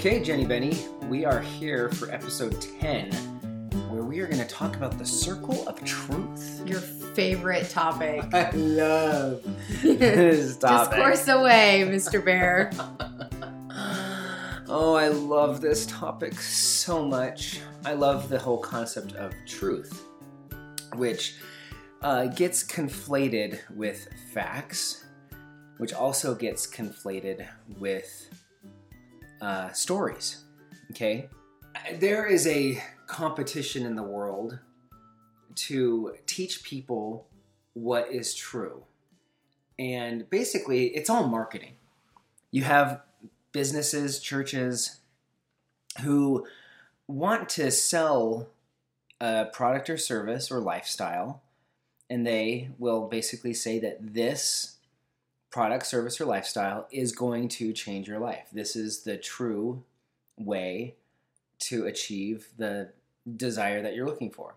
Okay, Jenny Benny, we are here for episode 10, where we are going to talk about the circle of truth. Your favorite topic. I love this topic. Discourse away, Mr. Bear. oh, I love this topic so much. I love the whole concept of truth, which uh, gets conflated with facts, which also gets conflated with uh, stories. Okay? There is a competition in the world to teach people what is true. And basically, it's all marketing. You have businesses, churches who want to sell a product or service or lifestyle, and they will basically say that this product, service, or lifestyle is going to change your life. This is the true way to achieve the desire that you're looking for.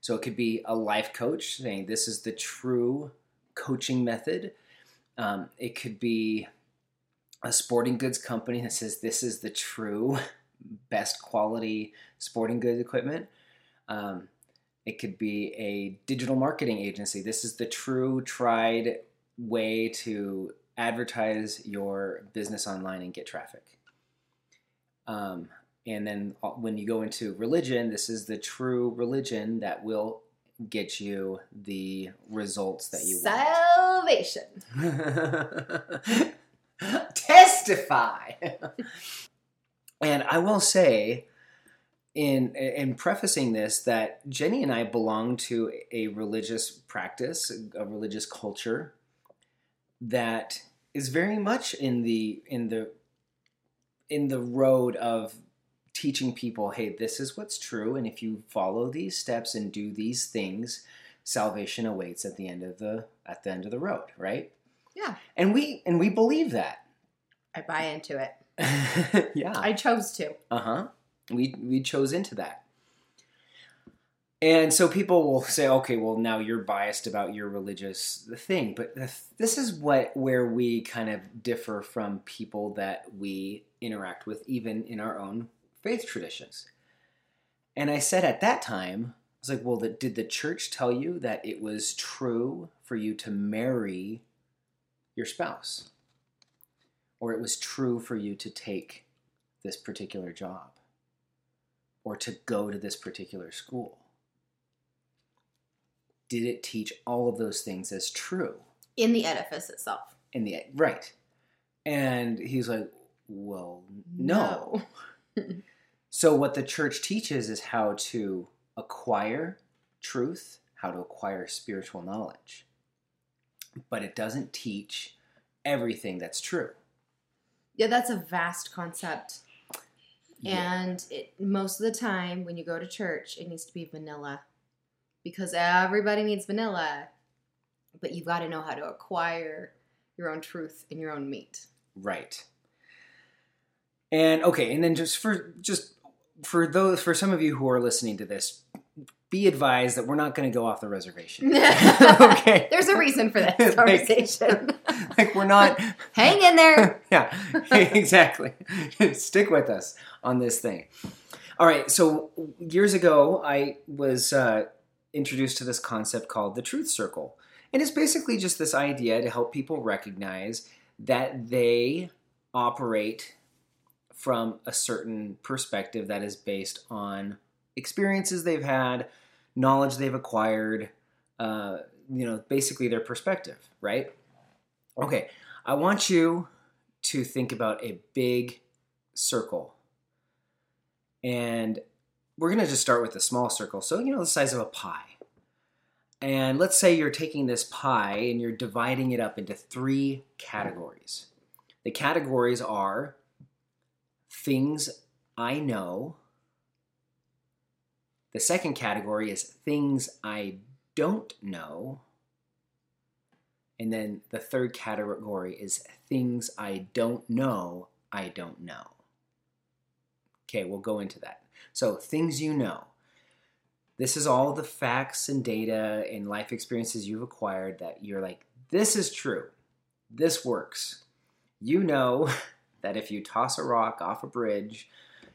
So it could be a life coach saying this is the true coaching method. Um, it could be a sporting goods company that says this is the true best quality sporting goods equipment. Um, it could be a digital marketing agency. This is the true, tried way to advertise your business online and get traffic. Um, and then uh, when you go into religion, this is the true religion that will get you the results that you Salvation. want. Salvation. Testify. and I will say, in in prefacing this, that Jenny and I belong to a religious practice, a religious culture that is very much in the in the in the road of teaching people hey this is what's true and if you follow these steps and do these things salvation awaits at the end of the at the end of the road right Yeah. and we and we believe that I buy into it. yeah I chose to. uh-huh we we chose into that and so people will say okay well now you're biased about your religious thing. But this is what where we kind of differ from people that we interact with even in our own faith traditions. And i said at that time i was like well the, did the church tell you that it was true for you to marry your spouse? Or it was true for you to take this particular job? Or to go to this particular school? Did it teach all of those things as true In the edifice itself. in the right? And he's like, well, no. So, what the church teaches is how to acquire truth, how to acquire spiritual knowledge. But it doesn't teach everything that's true. Yeah, that's a vast concept. And it, most of the time, when you go to church, it needs to be vanilla because everybody needs vanilla, but you've got to know how to acquire your own truth and your own meat. Right. And okay, and then just for just for those for some of you who are listening to this, be advised that we're not going to go off the reservation. okay. There's a reason for this conversation. Like we're not Hang in there. yeah, exactly. Stick with us on this thing. All right. So years ago, I was uh, introduced to this concept called the truth circle, and it's basically just this idea to help people recognize that they operate from a certain perspective that is based on experiences they've had, knowledge they've acquired, uh, you know, basically their perspective, right? Okay, I want you to think about a big circle. And we're going to just start with a small circle. So, you know, the size of a pie. And let's say you're taking this pie and you're dividing it up into three categories. The categories are things I know. The second category is things I don't know. And then the third category is things I don't know, I don't know. Okay, we'll go into that. So, things you know. This is all the facts and data and life experiences you've acquired that you're like, this is true. This works. You know that if you toss a rock off a bridge,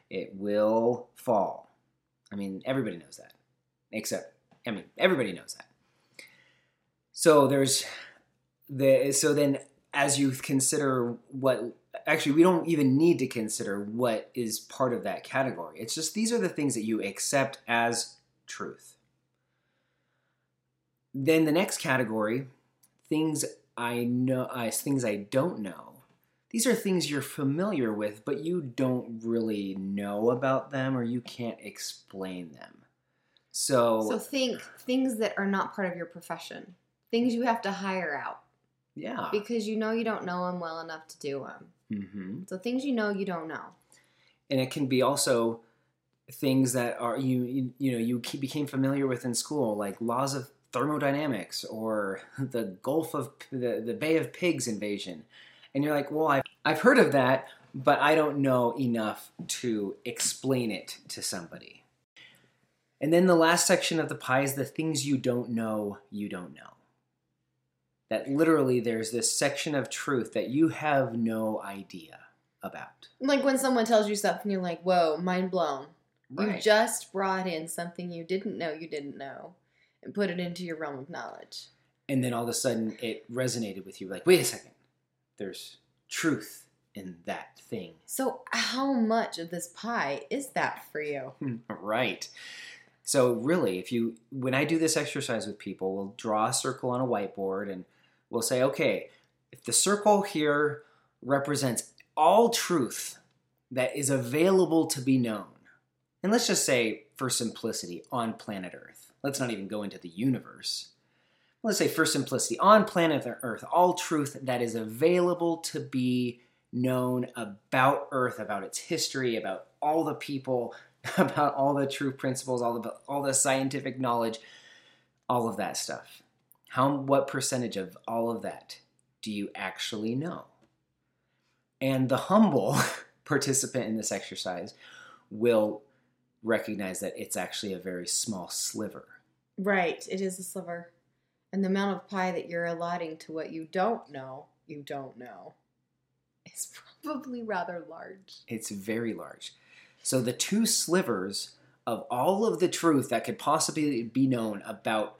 it will fall. I mean, everybody knows that. Except, I mean, everybody knows that. So there's the so then as you consider what actually we don't even need to consider what is part of that category. It's just these are the things that you accept as truth. Then the next category, things I know, uh, things I don't know. These are things you're familiar with, but you don't really know about them or you can't explain them. So, So think things that are not part of your profession, things you have to hire out yeah. because you know you don't know them well enough to do them. hmm So things you know you don't know. and it can be also things that are you you, you know you became familiar with in school like laws of thermodynamics or the gulf of the, the bay of pigs invasion and you're like well I've, I've heard of that but i don't know enough to explain it to somebody and then the last section of the pie is the things you don't know you don't know that literally there's this section of truth that you have no idea about Like when someone tells you something, you're like, "Whoa, mind blown." You just brought in something you didn't know you didn't know, and put it into your realm of knowledge. and then all of a sudden it resonated with you like wait a second there's truth in that thing So how much of this pie is that for you? Hmm, right so really if you when i do this exercise with people we'll draw a circle on a whiteboard and we'll say okay if the circle here represents all truth that is available to be known and let's just say for simplicity on planet earth let's not even go into the universe. Let's say for simplicity on planet earth all truth that is available to be known about earth about its history about all the people about all the true principles all the all the scientific knowledge all of that stuff how what percentage of all of that do you actually know and the humble participant in this exercise will recognize that it's actually a very small sliver Right, it is a sliver. And the amount of pie that you're allotting to what you don't know, you don't know, is probably rather large. It's very large. So the two slivers of all of the truth that could possibly be known about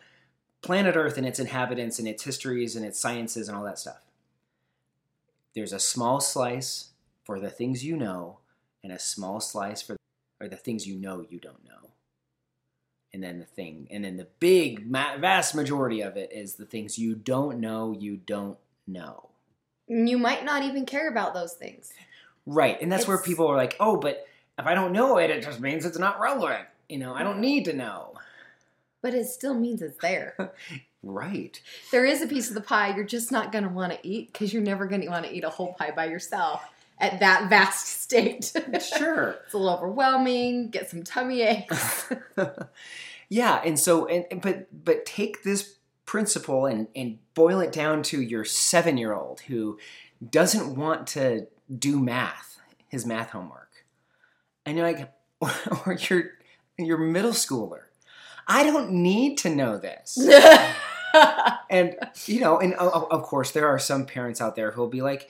planet Earth and its inhabitants and its histories and its sciences and all that stuff. There's a small slice for the things you know and a small slice for or the things you know you don't know. And then the thing and then the big ma- vast majority of it is the things you don't know you don't know. You might not even care about those things. Right. And that's where people are like, oh, but if I don't know it, it just means it's not relevant. You know, I don't need to know. But it still means it's there. Right. there is a piece of the pie you're just not going to want to eat because you're never going to want to eat a whole pie by yourself at that vast state. Sure. it's a little overwhelming. Get some tummy aches. yeah. And so, and, and- but, but take this principle and, and boil it down to your seven year old who doesn't want to do math, his math homework. And you're like, or your, your middle schooler. I don't need to know this. and you know, and of, of course, there are some parents out there who will be like,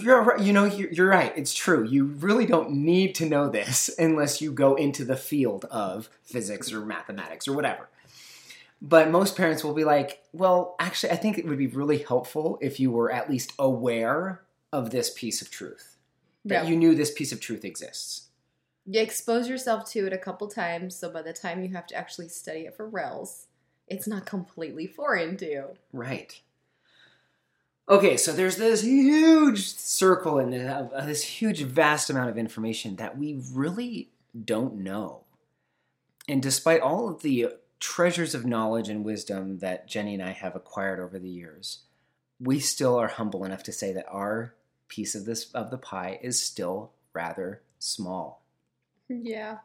"You're right. You know, you're, you're right. It's true. You really don't need to know this unless you go into the field of physics or mathematics or whatever." But most parents will be like, "Well, actually, I think it would be really helpful if you were at least aware of this piece of truth. That Yeah. you knew this piece of truth exists." You expose yourself to it a couple times, so by the time you have to actually study it for rels, it's not completely foreign to you. Right. Okay, so there's this huge circle and uh, this huge, vast amount of information that we really don't know. And despite all of the treasures of knowledge and wisdom that Jenny and I have acquired over the years, we still are humble enough to say that our piece of this of the pie is still rather small. Yeah.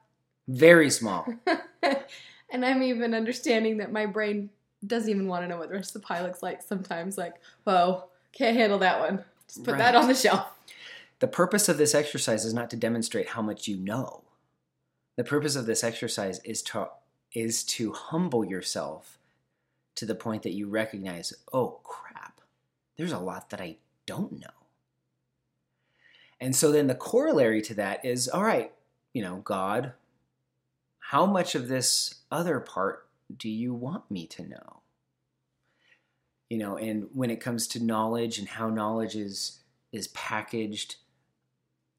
Very small. and I'm even understanding that my brain doesn't even want to know what the rest of the pie looks like sometimes. Like, whoa, can't handle that one. Just put that on the shelf. The purpose of this exercise is not to demonstrate how much you know. The purpose of this exercise is to is to humble yourself to the point that you recognize, "Oh crap. There's a lot that I don't know." And so then the corollary to that is all right, you know, God, how much of this other part do you want me to know? You know, and when it comes to knowledge and how knowledge is is packaged,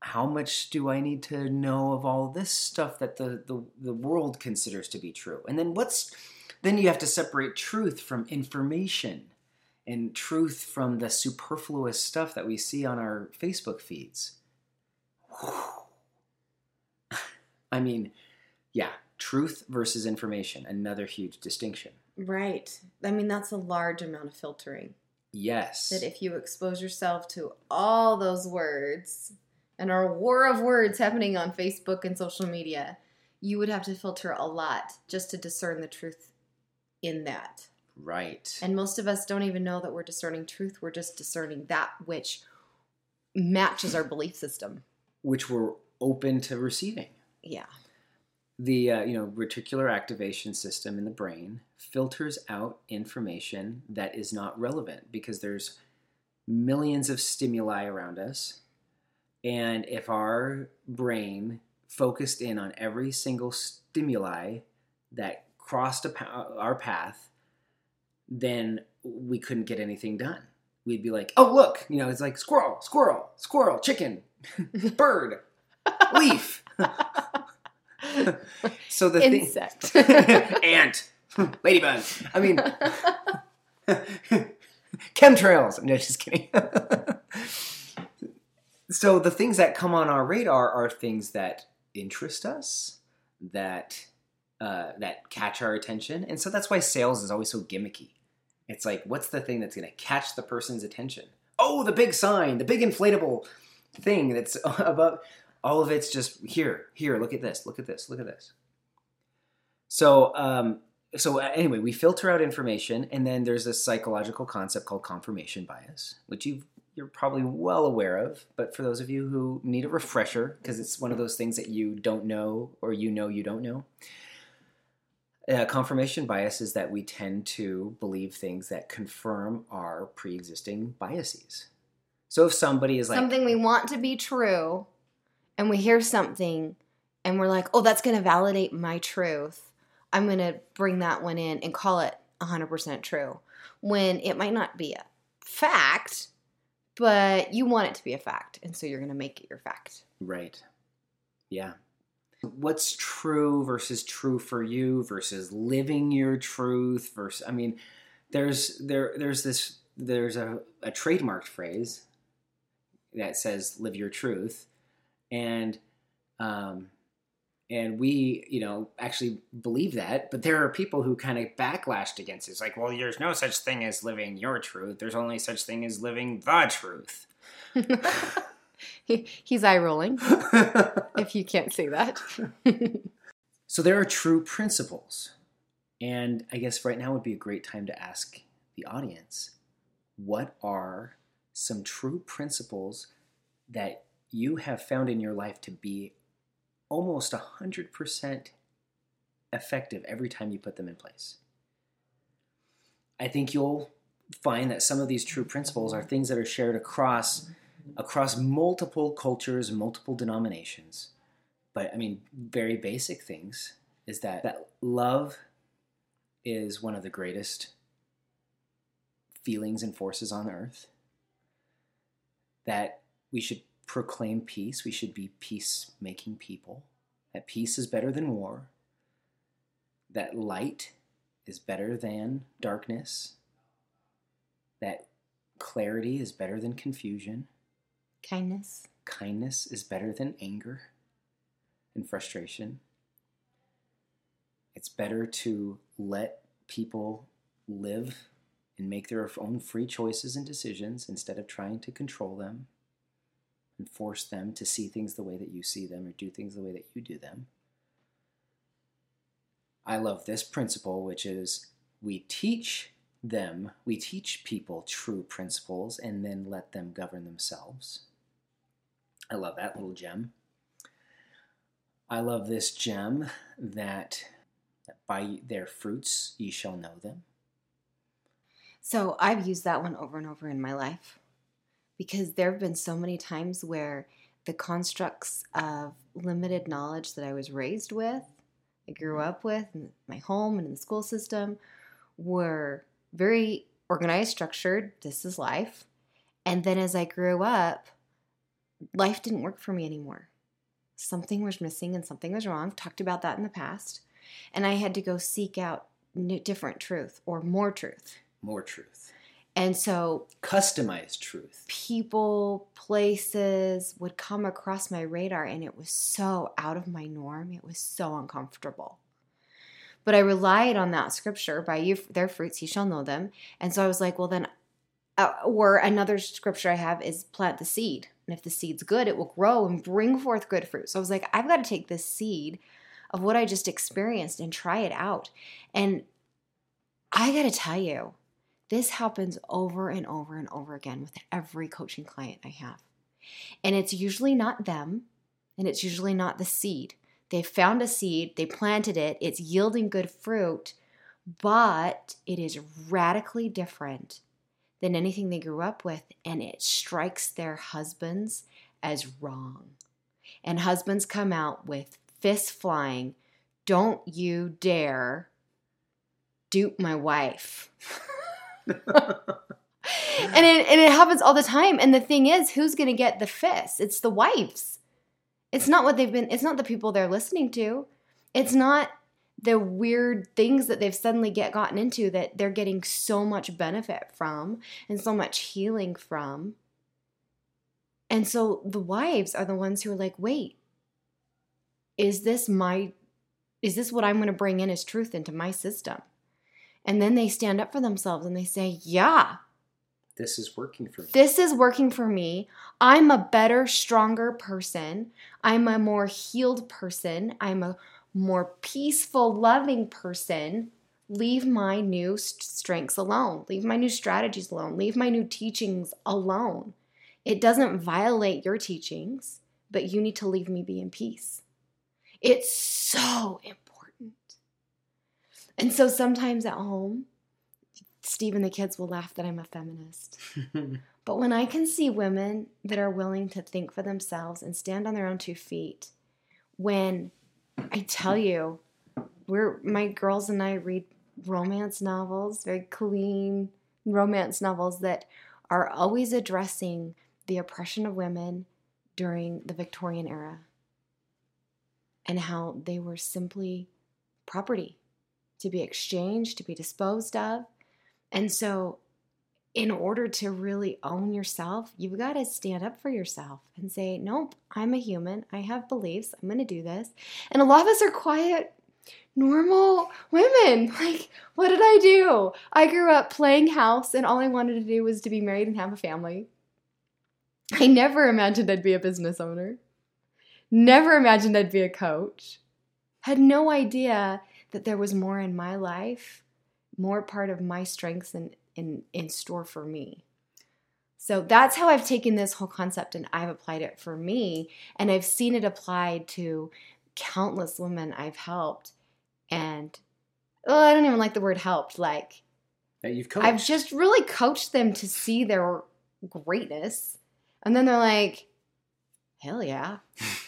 how much do I need to know of all this stuff that the, the, the world considers to be true? And then what's then you have to separate truth from information and truth from the superfluous stuff that we see on our Facebook feeds. I mean, yeah, truth versus information, another huge distinction. Right. I mean, that's a large amount of filtering. Yes. That if you expose yourself to all those words and our war of words happening on Facebook and social media, you would have to filter a lot just to discern the truth in that. Right. And most of us don't even know that we're discerning truth. We're just discerning that which matches our belief system. Which we're open to receiving. Yeah. The uh, you know reticular activation system in the brain filters out information that is not relevant because there's millions of stimuli around us, and if our brain focused in on every single stimuli that crossed our path, then we couldn't get anything done. We'd be like, oh, look, you know, it's like squirrel, squirrel, squirrel, chicken, bird, leaf. so the insect, thing, ant, ladybug. I mean, chemtrails. No, just kidding. so the things that come on our radar are things that interest us, that uh, that catch our attention, and so that's why sales is always so gimmicky. It's like, what's the thing that's going to catch the person's attention? Oh, the big sign, the big inflatable thing that's above. All of it's just here, here. Look at this. Look at this. Look at this. So, um, so uh, anyway, we filter out information, and then there's this psychological concept called confirmation bias, which you you're probably well aware of. But for those of you who need a refresher, because it's one of those things that you don't know or you know you don't know, uh, confirmation bias is that we tend to believe things that confirm our pre-existing biases. So if somebody is like something we want to be true, and we hear something, and we're like, "Oh, that's going to validate my truth," I'm going to bring that one in and call it 100% true, when it might not be a fact, but you want it to be a fact, and so you're going to make it your fact. Right. Yeah what's true versus true for you versus living your truth versus i mean there's there there's this there's a, a trademarked phrase that says live your truth and um and we you know actually believe that but there are people who kind of backlashed against it it's like well there's no such thing as living your truth there's only such thing as living the truth he, he's eye rolling, if you can't see that. so there are true principles. And I guess right now would be a great time to ask the audience what are some true principles that you have found in your life to be almost 100% effective every time you put them in place? I think you'll find that some of these true principles are things that are shared across across multiple cultures, multiple denominations. But I mean, very basic things is that, that love is one of the greatest feelings and forces on earth. That we should proclaim peace, we should be peacemaking people. That peace is better than war. That light is better than darkness. That clarity is better than confusion. Kindness. Kindness is better than anger and frustration. It's better to let people live and make their own free choices and decisions instead of trying to control them and force them to see things the way that you see them or do things the way that you do them. I love this principle, which is we teach them, we teach people true principles and then let them govern themselves. I love that little gem. I love this gem that, that by their fruits ye shall know them. So I've used that one over and over in my life because there have been so many times where the constructs of limited knowledge that I was raised with, I grew mm-hmm. up with in my home and in the school system were very organized, structured. This is life. And then as I grew up, life didn't work for me anymore. Something was missing and something was wrong. Talked about that in the past. And I had to go seek out new, different truth or more truth. More truth. And so Customized truth. people, places would come across my radar, and it was so out of my norm. It was so uncomfortable. But I relied on that scripture by you, their fruits you shall know them. And so I was like, well, then, uh, or another scripture I have is plant the seed. And if the seed's good, it will grow and bring forth good fruit. So I was like, I've got to take this seed of what I just experienced and try it out. And I got to tell you, this happens over and over and over again with every coaching client I have. And it's usually not them, and it's usually not the seed. They found a seed, they planted it, it's yielding good fruit, but it is radically different than anything they grew up with, and it strikes their husbands as wrong. And husbands come out with fists flying. Don't you dare dupe my wife. and it and it happens all the time. And the thing is, who's to get the fists? It's the wives. It's not what they've been. It's not the people they're listening to. It's not the weird things that they've suddenly get gotten into that they're getting so much benefit from and so much healing from. And so the wives are the ones who are like, wait, is this my is this what I'm going to bring in as truth into my system? And then they stand up for themselves and they say, Yeah, This is working for me. this is working for me. I'm a better, stronger person. I'm a more healed person. I'm a more peaceful, loving person. Leave my new strengths alone. Leave my new strategies alone. Leave my new teachings alone. It doesn't violate your teachings, but you need to leave me be in peace. It's so important. And so sometimes at home, Steve and the kids will laugh that I'm a feminist. But when I can see women that are willing to think for themselves and stand on their own two feet, when I tell you, we're my girls and I read romance novels, very clean romance novels that are always addressing the oppression of women during the Victorian era and how they were simply property to be exchanged, to be disposed of. And so in order to really own yourself, you've got to stand up for yourself and say, Nope, I'm a human. I have beliefs. I'm going to do this. And a lot of us are quiet, normal women. Like, what did I do? I grew up playing house, and all I wanted to do was to be married and have a family. I never imagined I'd be a business owner, never imagined I'd be a coach. Had no idea that there was more in my life, more part of my strengths and in, in store for me. So that's how I've taken this whole concept and I've applied it for me. And I've seen it applied to countless women I've helped. And oh, I don't even like the word helped. Like, that you've coached. I've just really coached them to see their greatness. And then they're like, hell yeah,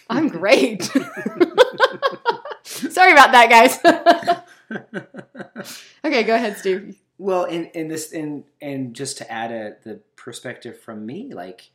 I'm great. Sorry about that, guys. okay, go ahead, Steve. Well, in in this in and just to add a the perspective from me, like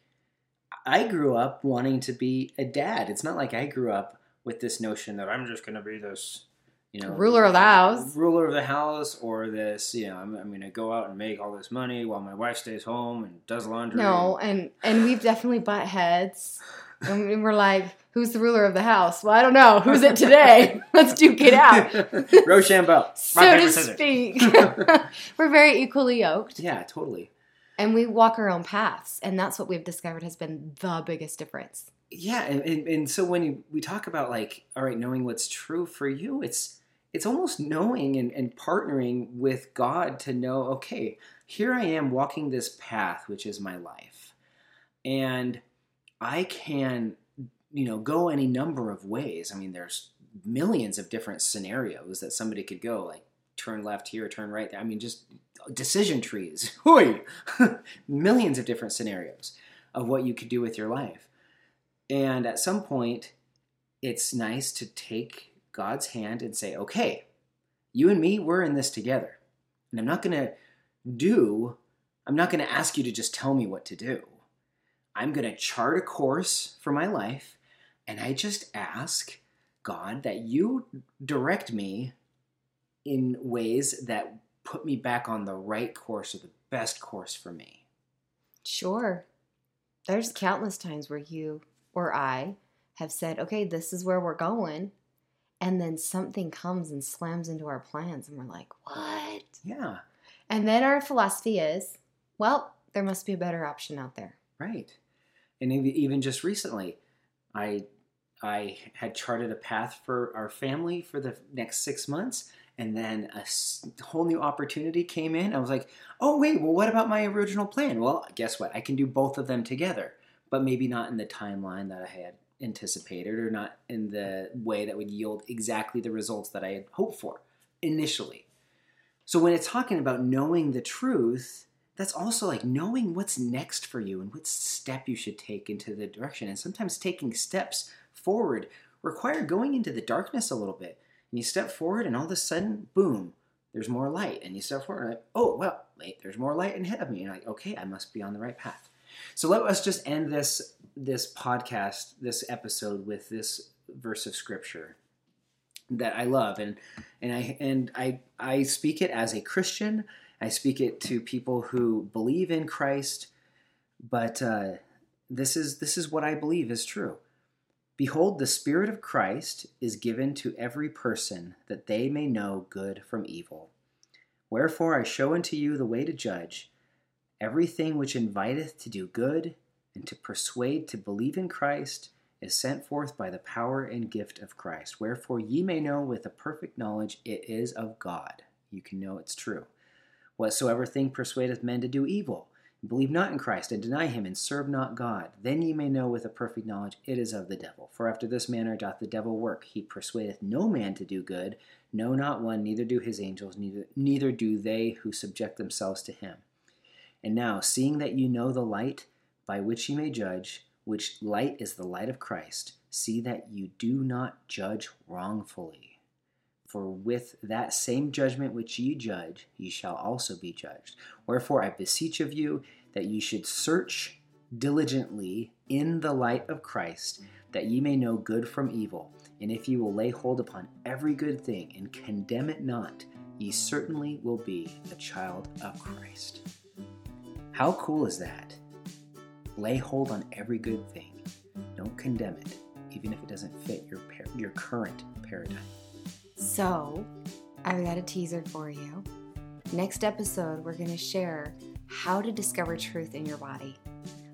I grew up wanting to be a dad. It's not like I grew up with this notion that I'm just going to be this, you know, Ruler of the house. ruler of the house, or this, you know, I'm, I'm going to go out and make all this money while my wife stays home and does laundry. No, and and we've definitely butt heads. And we're like, who's the ruler of the house? Well, I don't know. Who's it today? Let's duke it out. Rochambeau. so to speak. we're very equally yoked. Yeah, totally. And we walk our own paths. And that's what we've discovered has been the biggest difference. yeah and, and, and so when you, we talk about like all right knowing what's true for you it's it's almost knowing and, and partnering with god to know okay here i am walking this path which is my life and i can you know go any number of ways i mean there's millions of different scenarios that somebody could go like turn left here turn right there i mean just decision trees Hoi! millions of different scenarios of what you could do with your life And at some point, it's nice to take God's hand and say, okay, you and me, we're in this together. And I'm not going to do, I'm not going to ask you to just tell me what to do. I'm going to chart a course for my life. And I just ask God that you direct me in ways that put me back on the right course or the best course for me. Sure. There's countless times where you or I have said, okay, this is where we're going. And then something comes and slams into our plans, and we're like, what? Yeah. And then our philosophy is, well, there must be a better option out there. Right. And even just recently, I I had charted a path for our family for the next six months, and then a whole new opportunity came in. I was like, oh, wait, well, what about my original plan? Well, guess what? I can do both of them together, but maybe not in the timeline that I had anticipated or not in the way that would yield exactly the results that I had hoped for initially. So when it's talking about knowing the truth, that's also like knowing what's next for you and what step you should take into the direction. And sometimes taking steps forward require going into the darkness a little bit. And you step forward, and all of a sudden, boom, there's more light. And you step forward, like, oh, well, wait, there's more light ahead of me. And you're like, okay, I must be on the right path. So let us just end this this podcast, this episode, with this verse of scripture that I love, and and I and I I speak it as a Christian. I speak it to people who believe in Christ, but uh, this is this is what I believe is true. Behold, the Spirit of Christ is given to every person that they may know good from evil. Wherefore I show unto you the way to judge everything which inviteth to do good and to persuade to believe in Christ is sent forth by the power and gift of Christ. Wherefore ye may know with a perfect knowledge it is of God. You can know it's true. Whatsoever thing persuadeth men to do evil, Believe not in Christ, and deny him, and serve not God. Then ye may know with a perfect knowledge it is of the devil. For after this manner doth the devil work. He persuadeth no man to do good, no, not one, neither do his angels, neither, neither do they who subject themselves to him. And now, seeing that you know the light by which ye may judge, which light is the light of Christ, see that you do not judge wrongfully. For with that same judgment which ye judge, ye shall also be judged. Wherefore I beseech of you that ye should search diligently in the light of Christ, that ye may know good from evil. And if ye will lay hold upon every good thing and condemn it not, ye certainly will be a child of Christ. How cool is that? Lay hold on every good thing. Don't condemn it, even if it doesn't fit your, par- your current paradigm. So, I've got a teaser for you. Next episode, we're going to share how to discover truth in your body.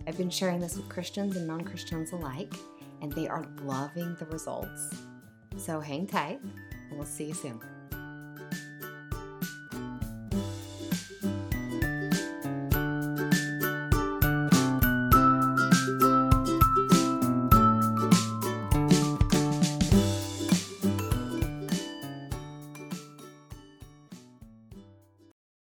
I've been sharing this with Christians and non Christians alike, and they are loving the results. So, hang tight, and we'll see you soon.